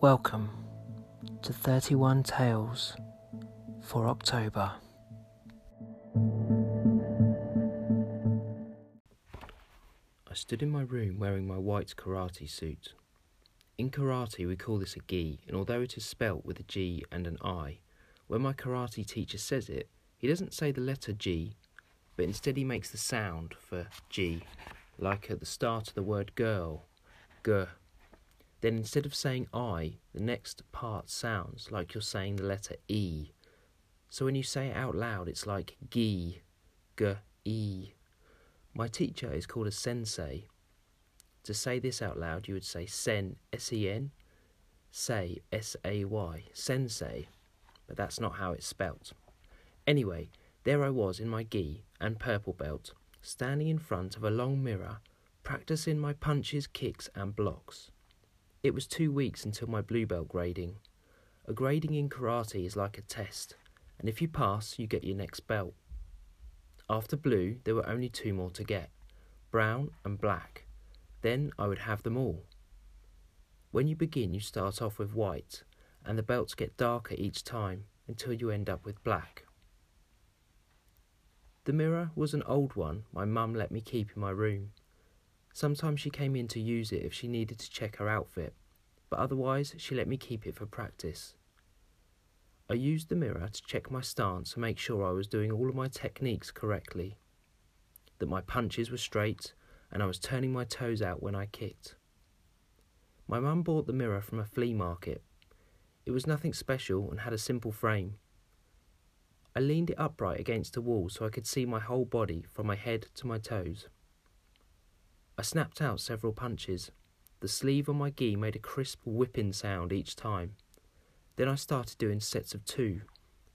Welcome to 31 Tales for October. I stood in my room wearing my white karate suit. In karate, we call this a gi, and although it is spelt with a G and an I, when my karate teacher says it, he doesn't say the letter G, but instead he makes the sound for G, like at the start of the word girl, g. Then instead of saying I, the next part sounds like you're saying the letter E. So when you say it out loud, it's like gi, g, e. My teacher is called a sensei. To say this out loud, you would say sen, S E N, say, S A Y, sensei, but that's not how it's spelt. Anyway, there I was in my gi and purple belt, standing in front of a long mirror, practicing my punches, kicks, and blocks. It was two weeks until my blue belt grading. A grading in karate is like a test, and if you pass, you get your next belt. After blue, there were only two more to get brown and black. Then I would have them all. When you begin, you start off with white, and the belts get darker each time until you end up with black. The mirror was an old one my mum let me keep in my room. Sometimes she came in to use it if she needed to check her outfit, but otherwise she let me keep it for practice. I used the mirror to check my stance and make sure I was doing all of my techniques correctly, that my punches were straight and I was turning my toes out when I kicked. My mum bought the mirror from a flea market. It was nothing special and had a simple frame. I leaned it upright against a wall so I could see my whole body from my head to my toes. I snapped out several punches. The sleeve on my gi made a crisp whipping sound each time. Then I started doing sets of two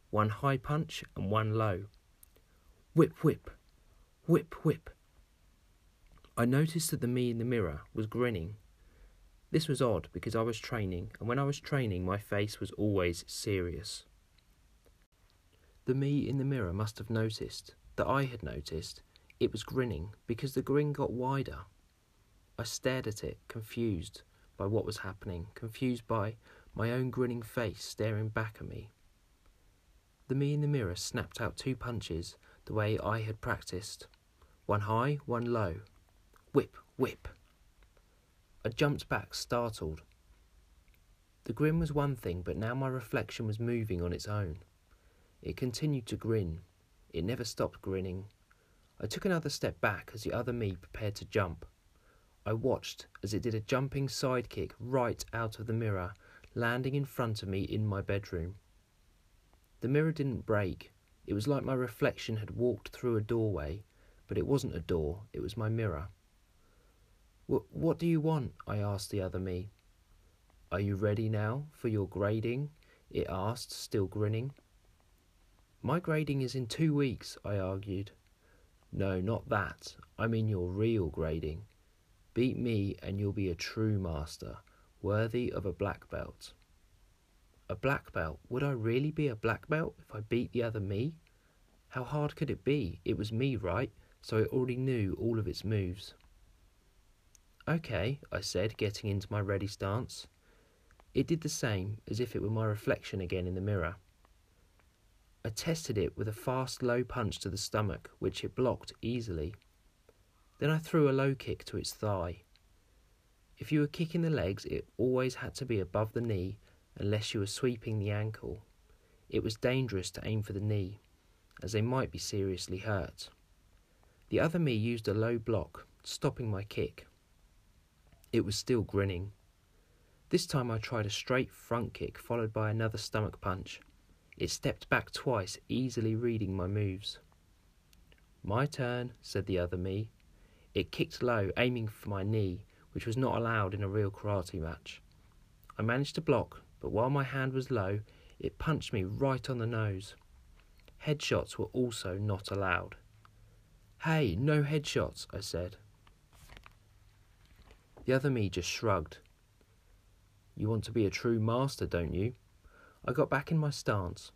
one high punch and one low. Whip, whip, whip, whip. I noticed that the me in the mirror was grinning. This was odd because I was training, and when I was training, my face was always serious. The me in the mirror must have noticed that I had noticed it was grinning because the grin got wider. I stared at it, confused by what was happening, confused by my own grinning face staring back at me. The me in the mirror snapped out two punches the way I had practiced one high, one low. Whip, whip. I jumped back, startled. The grin was one thing, but now my reflection was moving on its own. It continued to grin. It never stopped grinning. I took another step back as the other me prepared to jump. I watched as it did a jumping side kick right out of the mirror, landing in front of me in my bedroom. The mirror didn't break. It was like my reflection had walked through a doorway, but it wasn't a door, it was my mirror. What do you want? I asked the other me. Are you ready now for your grading? It asked, still grinning. My grading is in two weeks, I argued. No, not that. I mean your real grading. Beat me and you'll be a true master, worthy of a black belt. A black belt? Would I really be a black belt if I beat the other me? How hard could it be? It was me, right? So I already knew all of its moves. Okay, I said, getting into my ready stance. It did the same, as if it were my reflection again in the mirror. I tested it with a fast low punch to the stomach, which it blocked easily. Then I threw a low kick to its thigh. If you were kicking the legs, it always had to be above the knee unless you were sweeping the ankle. It was dangerous to aim for the knee, as they might be seriously hurt. The other me used a low block, stopping my kick. It was still grinning. This time I tried a straight front kick followed by another stomach punch. It stepped back twice, easily reading my moves. My turn, said the other me. It kicked low, aiming for my knee, which was not allowed in a real karate match. I managed to block, but while my hand was low, it punched me right on the nose. Headshots were also not allowed. Hey, no headshots, I said. The other me just shrugged. You want to be a true master, don't you? I got back in my stance.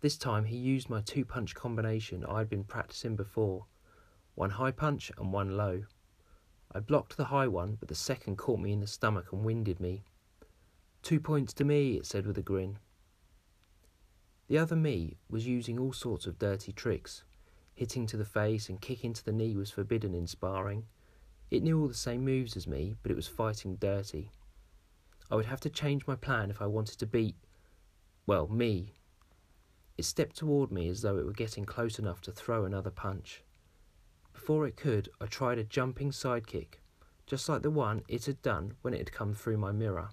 This time he used my two punch combination I had been practicing before one high punch and one low. I blocked the high one, but the second caught me in the stomach and winded me. Two points to me, it said with a grin. The other me was using all sorts of dirty tricks. Hitting to the face and kicking to the knee was forbidden in sparring. It knew all the same moves as me, but it was fighting dirty. I would have to change my plan if I wanted to beat, well, me. It stepped toward me as though it were getting close enough to throw another punch. Before it could, I tried a jumping sidekick, just like the one it had done when it had come through my mirror.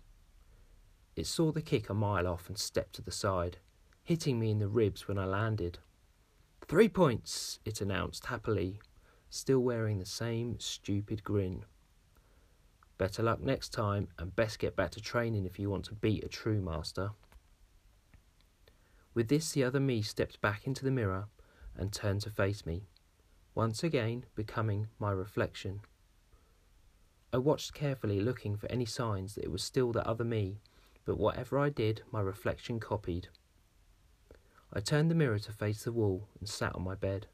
It saw the kick a mile off and stepped to the side, hitting me in the ribs when I landed. Three points, it announced happily, still wearing the same stupid grin. Better luck next time, and best get back to training if you want to beat a true master. With this, the other me stepped back into the mirror and turned to face me, once again becoming my reflection. I watched carefully, looking for any signs that it was still the other me, but whatever I did, my reflection copied. I turned the mirror to face the wall and sat on my bed.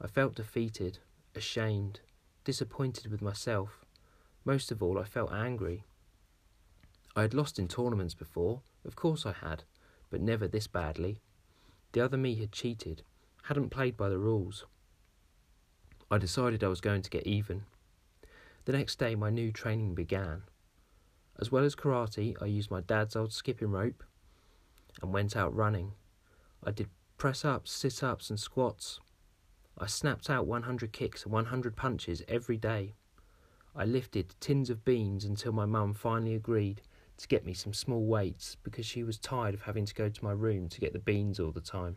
I felt defeated, ashamed, disappointed with myself. Most of all, I felt angry. I had lost in tournaments before, of course I had, but never this badly. The other me had cheated, hadn't played by the rules. I decided I was going to get even. The next day, my new training began. As well as karate, I used my dad's old skipping rope and went out running. I did press ups, sit ups, and squats. I snapped out 100 kicks and 100 punches every day. I lifted tins of beans until my mum finally agreed to get me some small weights because she was tired of having to go to my room to get the beans all the time.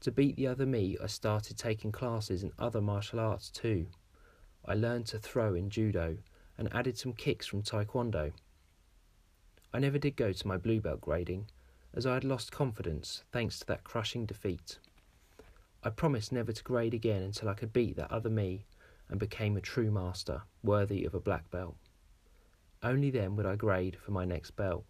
To beat the other me, I started taking classes in other martial arts too. I learned to throw in judo and added some kicks from taekwondo. I never did go to my blue belt grading as I had lost confidence thanks to that crushing defeat. I promised never to grade again until I could beat that other me and became a true master, worthy of a black belt. Only then would I grade for my next belt.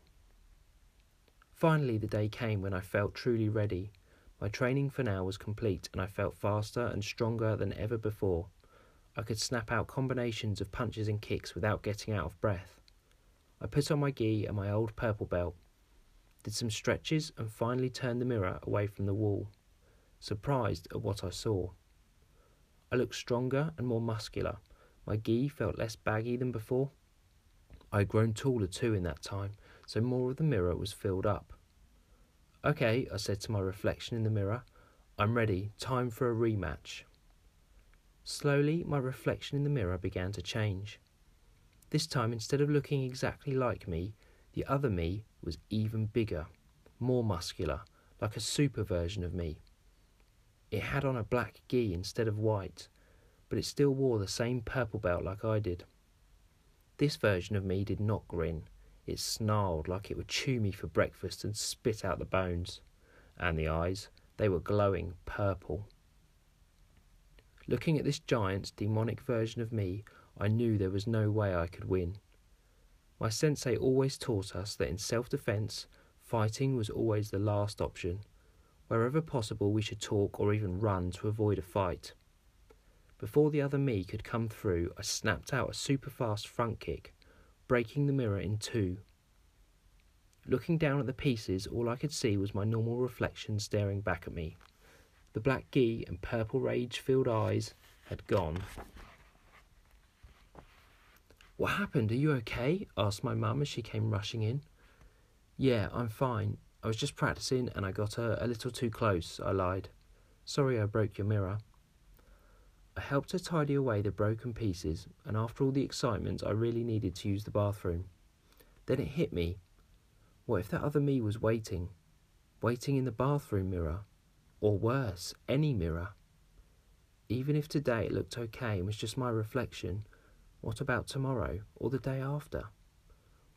Finally, the day came when I felt truly ready. My training for now was complete, and I felt faster and stronger than ever before. I could snap out combinations of punches and kicks without getting out of breath. I put on my gi and my old purple belt did some stretches, and finally turned the mirror away from the wall, surprised at what I saw. I looked stronger and more muscular. My gi felt less baggy than before. I had grown taller too in that time, so more of the mirror was filled up. Okay, I said to my reflection in the mirror, I'm ready, time for a rematch. Slowly, my reflection in the mirror began to change. This time, instead of looking exactly like me, the other me was even bigger, more muscular, like a super version of me. It had on a black gi instead of white, but it still wore the same purple belt like I did. This version of me did not grin. It snarled like it would chew me for breakfast and spit out the bones. And the eyes, they were glowing purple. Looking at this giant's demonic version of me, I knew there was no way I could win. My sensei always taught us that in self defense, fighting was always the last option. Wherever possible, we should talk or even run to avoid a fight. Before the other me could come through, I snapped out a super fast front kick, breaking the mirror in two. Looking down at the pieces, all I could see was my normal reflection staring back at me. The black gi and purple rage filled eyes had gone. What happened? Are you okay? asked my mum as she came rushing in. Yeah, I'm fine. I was just practicing and I got a, a little too close, I lied. Sorry I broke your mirror. I helped her tidy away the broken pieces, and after all the excitement, I really needed to use the bathroom. Then it hit me. What if that other me was waiting? Waiting in the bathroom mirror? Or worse, any mirror? Even if today it looked okay and was just my reflection, what about tomorrow or the day after?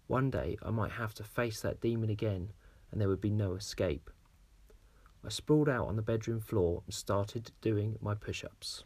One day I might have to face that demon again and there would be no escape. I sprawled out on the bedroom floor and started doing my push ups.